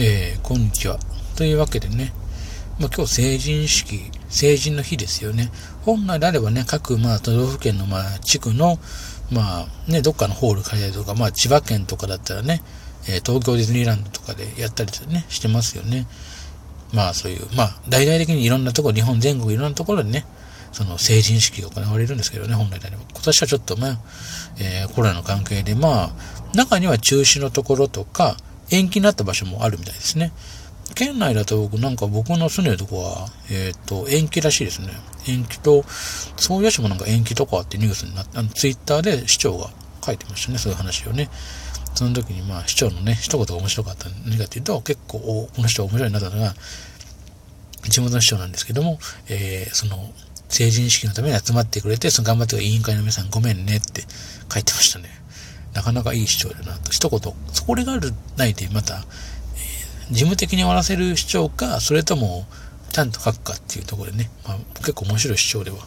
えー、こんにちは。というわけでね、まあ、今日成人式、成人の日ですよね。本来であればね、各、まあ、都道府県の、まあ、地区の、まあ、ね、どっかのホール借りたりとか、まあ、千葉県とかだったらね、えー、東京ディズニーランドとかでやったりね、してますよね。まあ、そういう、まあ、大々的にいろんなところ、日本全国いろんなところでね、その成人式が行われるんですけどね、本来であれば。今年はちょっと、まあ、えー、コロナの関係で、まあ、中には中止のところとか、延期になった場所もあるみたいですね。県内だと僕、なんか僕の住んでるとこは、えっ、ー、と、延期らしいですね。延期と、そういうもなんか延期とかってニュースになって、あの、ツイッターで市長が書いてましたね、そういう話をね。その時に、まあ、市長のね、一言が面白かった何かっていうと、結構、この人が面白いなったのが、地元の市長なんですけども、えー、その、成人式のために集まってくれて、その頑張ってる委員会の皆さんごめんねって書いてましたね。なかなかいい市長だなと。一言、それがある、ないで、また、えー、事務的に終わらせる市長か、それとも、ちゃんと書くかっていうところでね、まあ、結構面白い市長では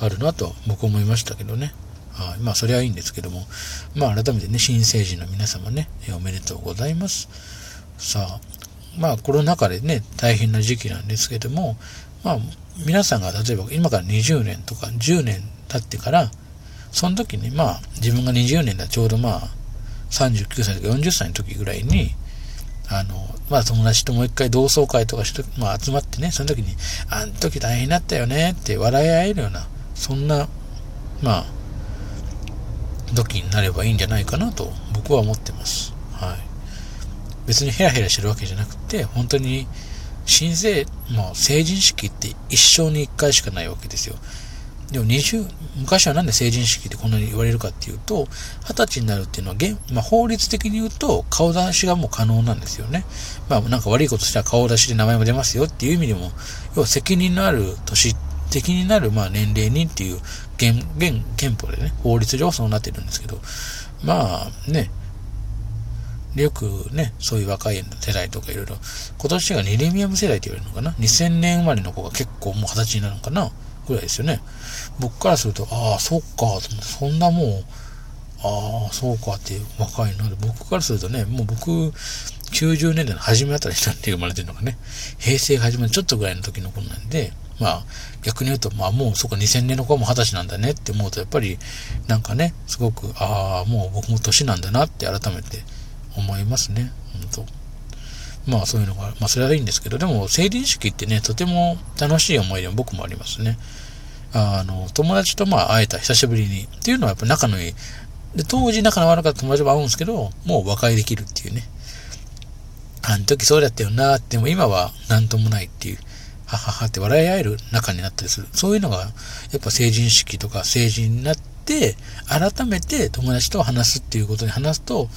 あるなと僕思いましたけどね。はい。まあ、それはいいんですけども、まあ、改めてね、新成人の皆様ね、おめでとうございます。さあ、まあ、コロナ禍でね、大変な時期なんですけども、まあ、皆さんが例えば今から20年とか10年経ってから、その時にまあ自分が20年だちょうどまあ39歳とか40歳の時ぐらいに、あの、まあ友達ともう一回同窓会とかして、まあ集まってね、その時に、あの時大変だったよねって笑い合えるような、そんな、まあ、時になればいいんじゃないかなと僕は思ってます。はい。別にヘラヘラしてるわけじゃなくて、本当に新生、まあ、成人式って一生に一回しかないわけですよ。でも20、昔はなんで成人式ってこんなに言われるかっていうと、二十歳になるっていうのは、まあ、法律的に言うと顔出しがもう可能なんですよね。まあなんか悪いことしたら顔出しで名前も出ますよっていう意味でも、要は責任のある年、責任のあるまあ年齢にっていう現、現、憲法でね、法律上そうなってるんですけど、まあね、よくね、そういう若い世代とかいろいろ、今年がミレニアム世代って言われるのかな ?2000 年生まれの子が結構もう二十歳になるのかな？ぐらいですよね。僕からすると、ああ、そっかっ、そんなもう、ああ、そうかっていう若いので、僕からするとね、もう僕、90年代の初めあたりなって生まれてるのがね、平成始まるちょっとぐらいの時の子なんで、まあ、逆に言うと、まあもうそこ2000年の子もう二十歳なんだねって思うと、やっぱり、なんかね、すごく、ああ、もう僕も年なんだなって改めて思いますね。本当まあそういうのが、まあそれはいいんですけど、でも成人式ってね、とても楽しい思い出も僕もありますね。あの、友達とまあ会えた久しぶりにっていうのはやっぱ仲のいい。で、当時仲の悪かった友達も会うんですけど、もう和解できるっていうね。あの時そうだったよなって、も今は何ともないっていう、はははって笑い合える仲になったりする。そういうのが、やっぱ成人式とか成人になって、改めて友達と話すっていうことに話すと、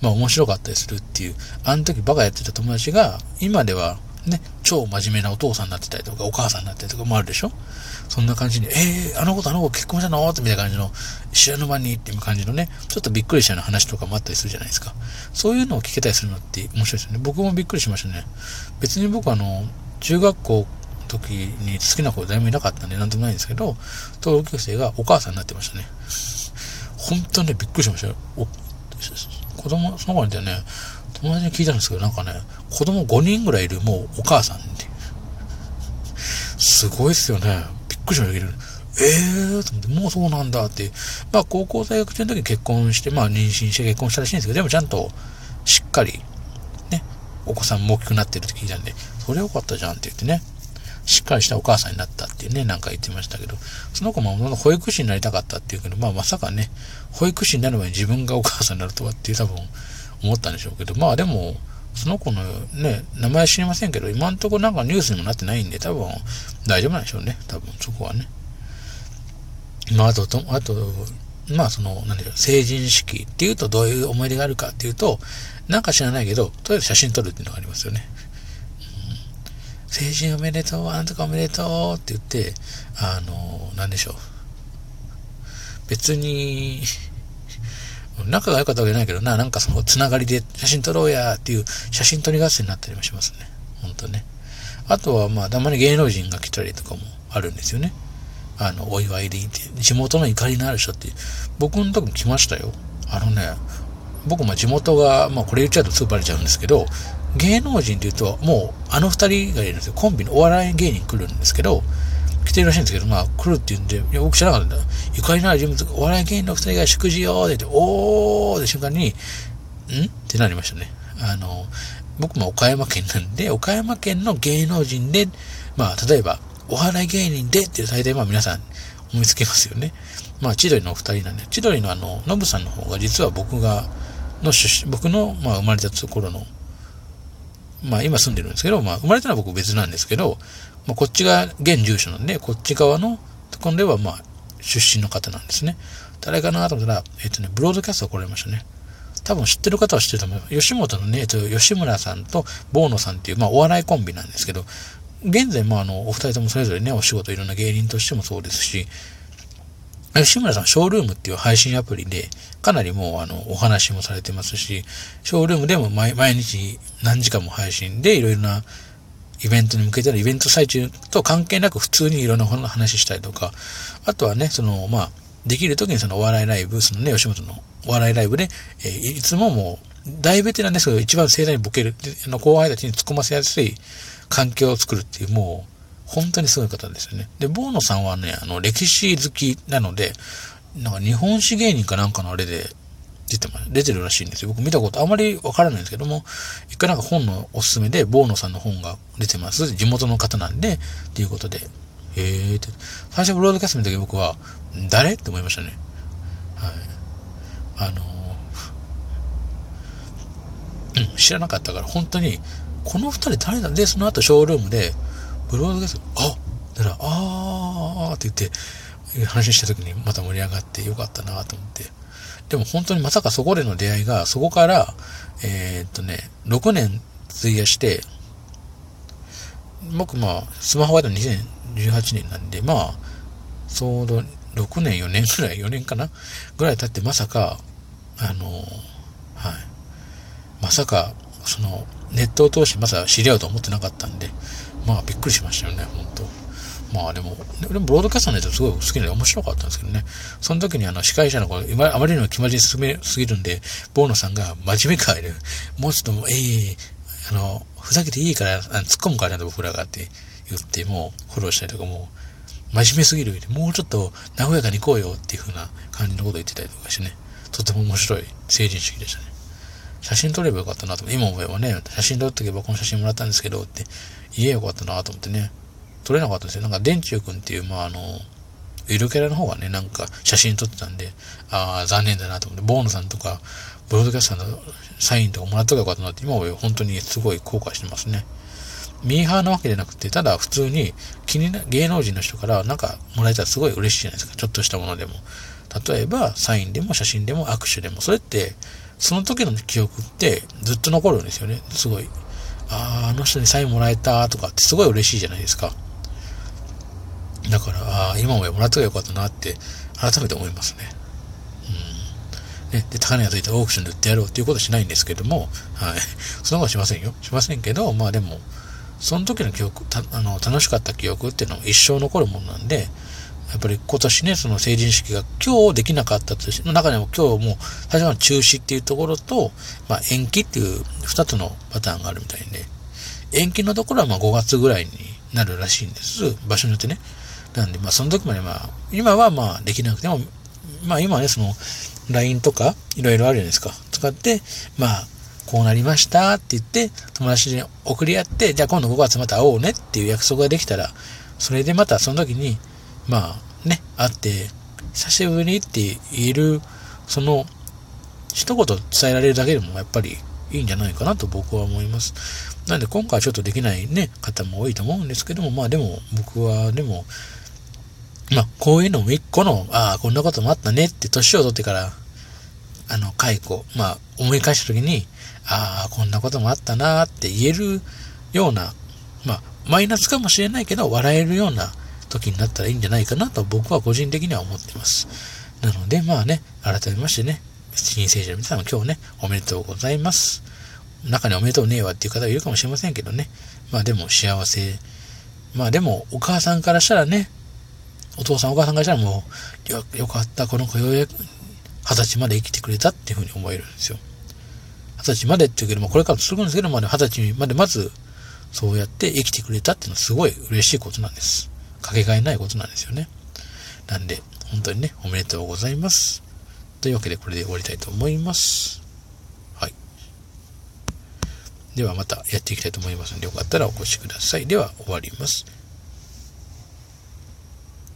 まあ面白かったりするっていう、あの時バカやってた友達が、今ではね、超真面目なお父さんになってたりとか、お母さんになってたりとかもあるでしょ？そんな感じに、えー、あの子とあの子結婚したの？ってみたいな感じの、知らぬ間にっていう感じのね、ちょっとびっくりしたような話とかもあったりするじゃないですか。そういうのを聞けたりするのって面白いですよね。僕もびっくりしましたね。別に僕あの、中学校時に好きな子誰もいなかったんでなんともないんですけど、同級生がお母さんになってましたね。本当ね、びっくりしましたよ。子供、その子にだよね、友達に聞いたんですけど、なんかね、子供5人ぐらいいるもうお母さんって。すごいっすよね。びっくりしましたけど、えーと思って、もうそうなんだって。まあ、高校在学中の時に結婚して、まあ、妊娠して結婚したらしいんですけど、でもちゃんと、しっかり、ね、お子さんも大きくなってるって聞いたんで、それよかったじゃんって言ってね、しっかりしたお母さんになったってね、なんか言ってましたけど、その子も保育士になりたかったっていうけど、まあまさかね、保育士になる前に自分がお母さんになるとはっていう多分思ったんでしょうけど、まあでも、その子のね、名前知りませんけど、今んとこなんかニュースにもなってないんで、多分大丈夫なんでしょうね。多分そこはね。まああと、あと、まあその、なんでしょう、成人式っていうとどういう思い出があるかっていうと、なんか知らないけど、とりあえず写真撮るっていうのがありますよね。成人おめでとう、あんとかおめでとうって言って、あの、なんでしょう。別に、仲が良かったわけじゃないけどな、なんかそのつながりで写真撮ろうやっていう写真撮り合戦になったりもしますね。ほんとね。あとはまあ、たまに芸能人が来たりとかもあるんですよね。あの、お祝いでいて、地元の怒りのある人って、僕の時も来ましたよ。あのね、僕も地元が、まあこれ言っちゃうとすぐバレちゃうんですけど、芸能人っていうと、もうあの二人がいるんですよ。コンビのお笑い芸人来るんですけど、来てるらしいんですけど、まあ来るって言うんで、いや、僕知らなかったんだ。ゆかりのある人物、お笑い芸人の二人が祝辞よーって言って、おーって瞬間に、ん？ってなりましたね。あの、僕も岡山県なんで、岡山県の芸能人で、まあ、例えば、お笑い芸人でって大体まあ皆さん思いつけますよね。まあ、千鳥のお二人なんで、千鳥のあの、ノブさんの方が実は僕が、の出身、僕の、まあ、生まれたところの、まあ、今住んでるんですけど、まあ、生まれたのは僕別なんですけど、まあ、こっちが現住所なんで、こっち側のとこでは、まあ、出身の方なんですね。誰かなと思ったら、えっ、とね、ブロードキャストが来られましたね。多分知ってる方は知ってると思います。吉本のね、えっと、吉村さんとボーノさんっていう、まあ、お笑いコンビなんですけど、現在、まあ、あの、お二人ともそれぞれね、お仕事いろんな芸人としてもそうですし、吉村さん、ショールームっていう配信アプリで、かなりもう、あの、お話もされてますし、ショールームでも毎日何時間も配信で、いろいろなイベントに向けてのイベント最中と関係なく普通にいろんな話したりとか、あとはね、その、まあ、できる時にそのお笑いライブ、そのね、吉本のお笑いライブで、えー、いつももう、大ベテランですけど、一番盛大にボケる、あの後輩たちに突っ込ませやすい環境を作るっていう、もう、本当にすごい方ですよね。で、ボーノさんはね、あの、歴史好きなので、なんか日本史芸人かなんかのあれで出てます、出てるらしいんですよ。僕見たことあまりわからないんですけども、一回なんか本のおすすめで、ボーノさんの本が出てます。地元の方なんで、っていうことで、へーって。最初ブロードキャストの時僕は、誰？って思いましたね。はい。あのー、うん、知らなかったから、本当に、この二人誰だ？で、その後ショールームで、ブロードキャスト、あだから、あーって言って、話した時にまた盛り上がってよかったなと思って。でも本当にまさかそこでの出会いが、そこから、えー、っとね、6年費やして、僕まあ、スマホは2018年なんで、まあ、ちょうど6年、4年ぐらい、4年かなぐらい経ってまさか、あの、はい。まさか、その、ネットを通してまさか知り合うと思ってなかったんで、まあびっくりしましたよね、本当まあでも、でもブロードキャストのやつすごい好きで面白かったんですけどね。その時にあの司会者の子、あまりにも決まりすぎるんで、ボーノさんが真面目かいる。もうちょっと、ええー、あの、ふざけていいから、突っ込むからね、僕らがって言って、もうフォローしたりとかもう、真面目すぎる。もうちょっと和やかに行こうよっていう風な感じのこと言ってたりとかしてね。とても面白い成人式でしたね。写真撮ればよかったなと。今思えばね、写真撮っとけばこの写真もらったんですけどって言えよかったなと思ってね。撮れなかったんですよ。なんか、電柱くんっていう、まあ、あの、ゆるキャラの方がね、なんか写真撮ってたんで、ああ、残念だなと思って、ボーノさんとか、ブロードキャスターのサインとかもらっとけばよかったなって、今は本当にすごい後悔してますね。ミーハーなわけじゃなくて、ただ普通に気にな、芸能人の人からなんかもらえたらすごい嬉しいじゃないですか。ちょっとしたものでも。例えば、サインでも写真でも握手でも、それって、その時の記憶ってずっと残るんですよね。すごい。ああ、あの人にサインもらえたとかってすごい嬉しいじゃないですか。だから、ああ、今ももらっとけばよかったなって改めて思いますね。うん。ね、で、高値がついたオークションで売ってやろうっていうことはしないんですけども、はい。そんなことしませんよ。しませんけど、まあでも、その時の記憶、あの、楽しかった記憶っていうのは一生残るものなんで、やっぱり今年ね、その成人式が今日できなかったとして、の中でも今日も最初は中止っていうところと、まあ延期っていう二つのパターンがあるみたいで、延期のところはまあ5月ぐらいになるらしいんです。場所によってね。なんで、まあその時までまあ、今はまあできなくても、まあ今はね、その LINE とかいろいろあるじゃないですか。使って、まあ、こうなりましたって言って、友達に送り合って、じゃあ今度5月また会おうねっていう約束ができたら、それでまたその時に、まあね、会って、久しぶりって言える、その、一言伝えられるだけでもやっぱりいいんじゃないかなと僕は思います。なんで今回はちょっとできないね、方も多いと思うんですけども、まあでも僕はでも、まあこういうのも一個の、ああ、こんなこともあったねって年を取ってから、あの、解雇、まあ思い返した時に、ああ、こんなこともあったなって言えるような、まあマイナスかもしれないけど、笑えるような時になったらいいんじゃないかなと僕は個人的には思ってます。なので、まあね、改めましてね、新成人の皆さん今日ね、おめでとうございます。中におめでとうねえわっていう方がいるかもしれませんけどね。まあでも幸せ。まあでもお母さんからしたらね、お父さんお母さんからしたらもう、よ、よかった、この子ようやく二十歳まで生きてくれたっていうふうに思えるんですよ。二十歳までっていうけども、これから続くんですけども、二十歳までまず、そうやって生きてくれたっていうのはすごい嬉しいことなんです。かけがえないことなんですよね。なんで、本当にね、おめでとうございます。というわけで、これで終わりたいと思います。はい。ではまたやっていきたいと思いますので、よかったらお越しください。では終わります。